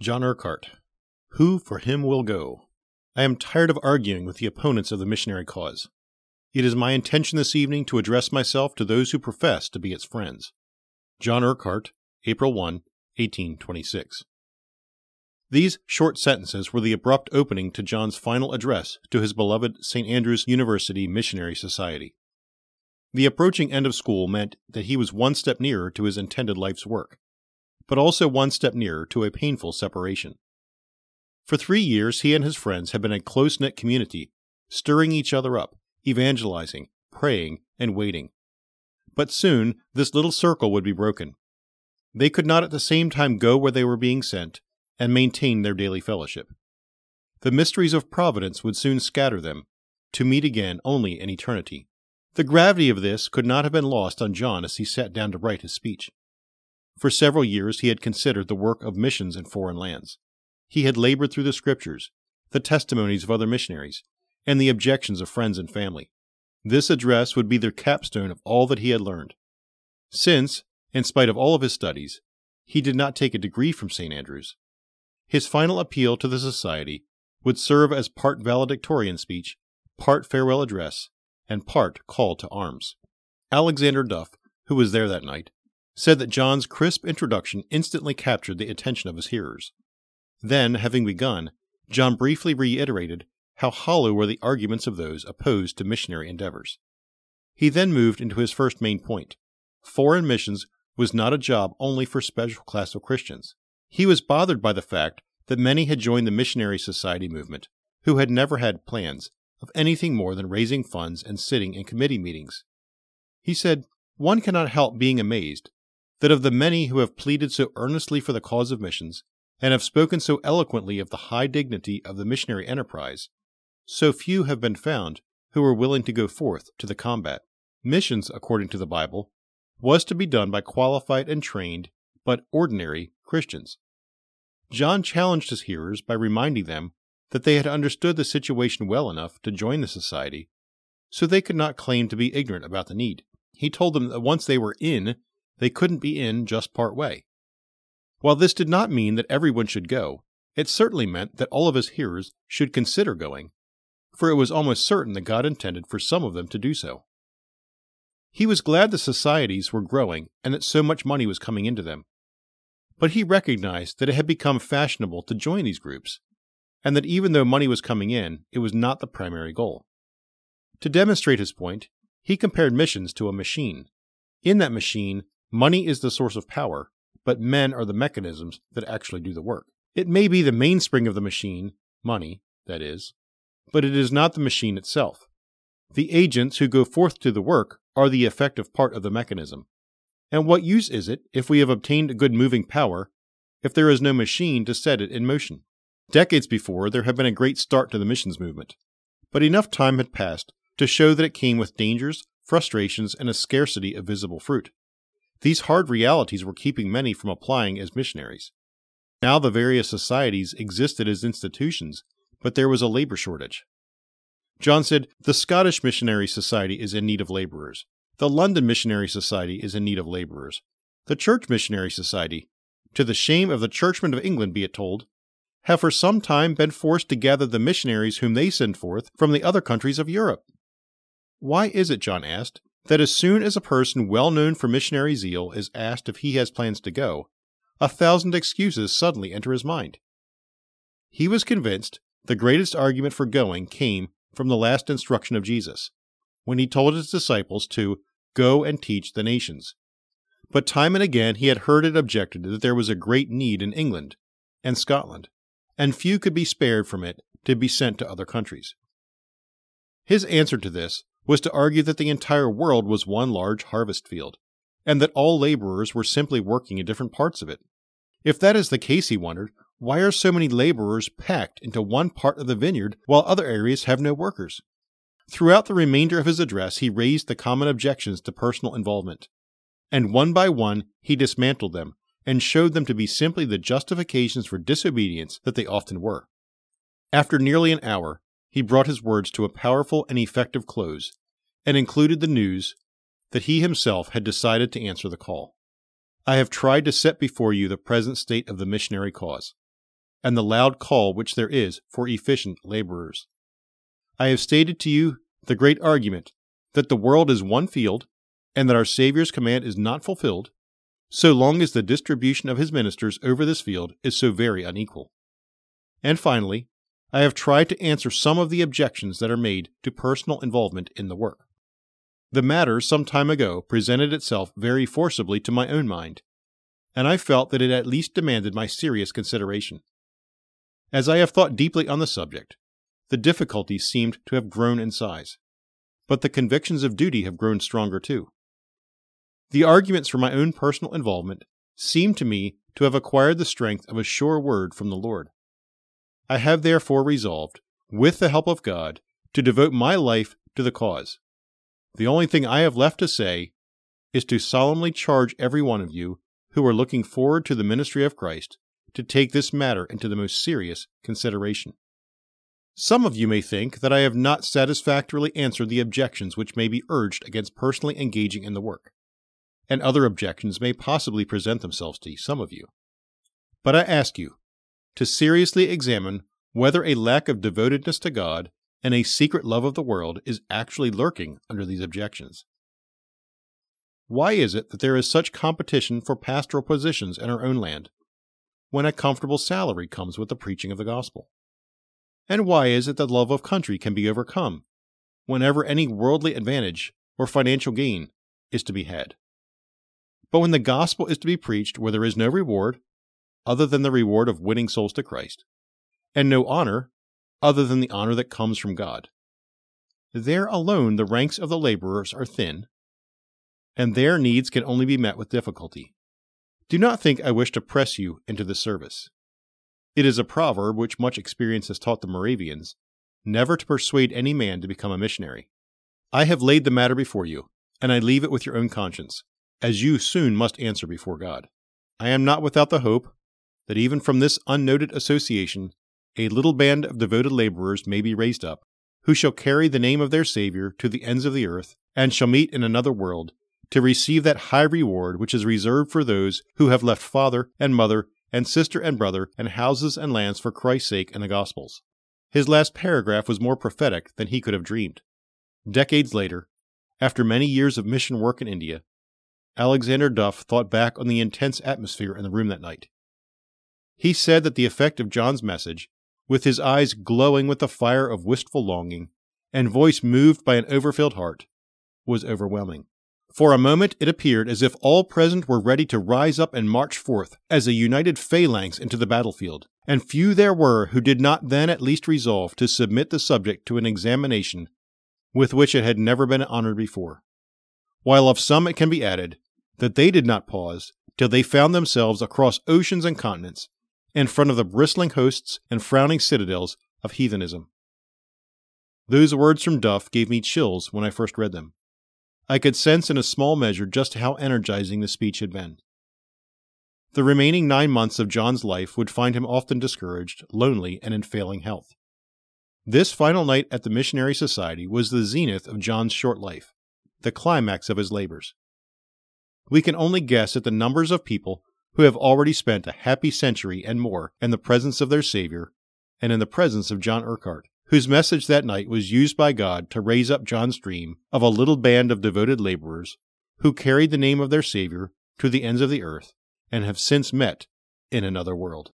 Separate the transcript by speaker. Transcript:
Speaker 1: John Urquhart. Who for him will go? I am tired of arguing with the opponents of the missionary cause. It is my intention this evening to address myself to those who profess to be its friends. John Urquhart, April 1, 1826. These short sentences were the abrupt opening to John's final address to his beloved St. Andrew's University Missionary Society. The approaching end of school meant that he was one step nearer to his intended life's work, but also one step nearer to a painful separation. For three years, he and his friends had been a close knit community, stirring each other up, evangelizing, praying, and waiting. But soon, this little circle would be broken. They could not at the same time go where they were being sent and maintain their daily fellowship. The mysteries of providence would soon scatter them, to meet again only in eternity. The gravity of this could not have been lost on John as he sat down to write his speech. For several years he had considered the work of missions in foreign lands. He had labored through the scriptures, the testimonies of other missionaries, and the objections of friends and family. This address would be the capstone of all that he had learned. Since, in spite of all of his studies, he did not take a degree from St. Andrews, his final appeal to the Society would serve as part valedictorian speech, part farewell address, and part call to arms. Alexander Duff, who was there that night, said that John's crisp introduction instantly captured the attention of his hearers. Then, having begun, John briefly reiterated how hollow were the arguments of those opposed to missionary endeavors. He then moved into his first main point. Foreign missions was not a job only for special class of Christians. He was bothered by the fact that many had joined the missionary society movement who had never had plans of anything more than raising funds and sitting in committee meetings. He said, One cannot help being amazed that of the many who have pleaded so earnestly for the cause of missions and have spoken so eloquently of the high dignity of the missionary enterprise, so few have been found who were willing to go forth to the combat. Missions, according to the Bible, was to be done by qualified and trained, but ordinary Christians. John challenged his hearers by reminding them that they had understood the situation well enough to join the society, so they could not claim to be ignorant about the need. He told them that once they were in, they couldn't be in just part way. While this did not mean that everyone should go, it certainly meant that all of his hearers should consider going, for it was almost certain that God intended for some of them to do so. He was glad the societies were growing and that so much money was coming into them but he recognized that it had become fashionable to join these groups, and that even though money was coming in, it was not the primary goal. To demonstrate his point, he compared missions to a machine. In that machine, money is the source of power, but men are the mechanisms that actually do the work. It may be the mainspring of the machine, money, that is, but it is not the machine itself. The agents who go forth to the work are the effective part of the mechanism. And what use is it, if we have obtained a good moving power, if there is no machine to set it in motion? Decades before, there had been a great start to the missions movement, but enough time had passed to show that it came with dangers, frustrations, and a scarcity of visible fruit. These hard realities were keeping many from applying as missionaries. Now the various societies existed as institutions, but there was a labor shortage. John said, The Scottish Missionary Society is in need of laborers. The London Missionary Society is in need of laborers. The Church Missionary Society, to the shame of the Churchmen of England be it told, have for some time been forced to gather the missionaries whom they send forth from the other countries of Europe. Why is it, John asked, that as soon as a person well known for missionary zeal is asked if he has plans to go, a thousand excuses suddenly enter his mind? He was convinced the greatest argument for going came from the last instruction of Jesus, when he told his disciples to Go and teach the nations. But time and again he had heard it objected that there was a great need in England and Scotland, and few could be spared from it to be sent to other countries. His answer to this was to argue that the entire world was one large harvest field, and that all laborers were simply working in different parts of it. If that is the case, he wondered, why are so many laborers packed into one part of the vineyard while other areas have no workers? Throughout the remainder of his address, he raised the common objections to personal involvement, and one by one he dismantled them and showed them to be simply the justifications for disobedience that they often were. After nearly an hour, he brought his words to a powerful and effective close, and included the news that he himself had decided to answer the call. I have tried to set before you the present state of the missionary cause. and the loud call which there is for efficient laborers. I have stated to you the great argument that the world is one field and that our Saviour's command is not fulfilled so long as the distribution of his ministers over this field is so very unequal. And finally, I have tried to answer some of the objections that are made to personal involvement in the work. The matter some time ago presented itself very forcibly to my own mind, and I felt that it at least demanded my serious consideration. As I have thought deeply on the subject, the difficulties seemed to have grown in size, but the convictions of duty have grown stronger too. The arguments for my own personal involvement seem to me to have acquired the strength of a sure word from the Lord. I have therefore resolved, with the help of God, to devote my life to the cause. The only thing I have left to say is to solemnly charge every one of you who are looking forward to the ministry of Christ to take this matter into the most serious consideration. Some of you may think that I have not satisfactorily answered the objections which may be urged against personally engaging in the work and other objections may possibly present themselves to some of you. But I ask you to seriously examine whether a lack of devotedness to God and a secret love of the world is actually lurking under these objections. Why is it that there is such competition for pastoral positions in our own land when a comfortable salary comes with the preaching of the gospel? And why is it that love of country can be overcome whenever any worldly advantage or financial gain is to be had? But when the gospel is to be preached where there is no reward, other than the reward of winning souls to Christ, and no honor, other than the honor that comes from God, there alone the ranks of the laborers are thin, and their needs can only be met with difficulty. Do not think I wish to press you into the service. It is a proverb which much experience has taught the Moravians never to persuade any man to become a missionary. I have laid the matter before you, and I leave it with your own conscience as you soon must answer before God. I am not without the hope that even from this unnoted association a little band of devoted laborers may be raised up, who shall carry the name of their Savior to the ends of the earth, and shall meet in another world, to receive that high reward which is reserved for those who have left father and mother and sister and brother and houses and lands for Christ's sake and the Gospel's. His last paragraph was more prophetic than he could have dreamed. Decades later, after many years of mission work in India, Alexander Duff thought back on the intense atmosphere in the room that night. He said that the effect of John's message, with his eyes glowing with the fire of wistful longing, and voice moved by an overfilled heart, was overwhelming. For a moment it appeared as if all present were ready to rise up and march forth as a united phalanx into the battlefield, and few there were who did not then at least resolve to submit the subject to an examination with which it had never been honored before. While of some it can be added that they did not pause till they found themselves across oceans and continents in front of the bristling hosts and frowning citadels of heathenism. Those words from Duff gave me chills when I first read them. I could sense in a small measure just how energizing the speech had been. The remaining nine months of John's life would find him often discouraged, lonely, and in failing health. This final night at the Missionary Society was the zenith of John's short life the climax of his labors. We can only guess at the numbers of people who have already spent a happy century and more in the presence of their Savior and in the presence of John Urquhart, whose message that night was used by God to raise up John's dream of a little band of devoted laborers who carried the name of their Savior to the ends of the earth and have since met in another world.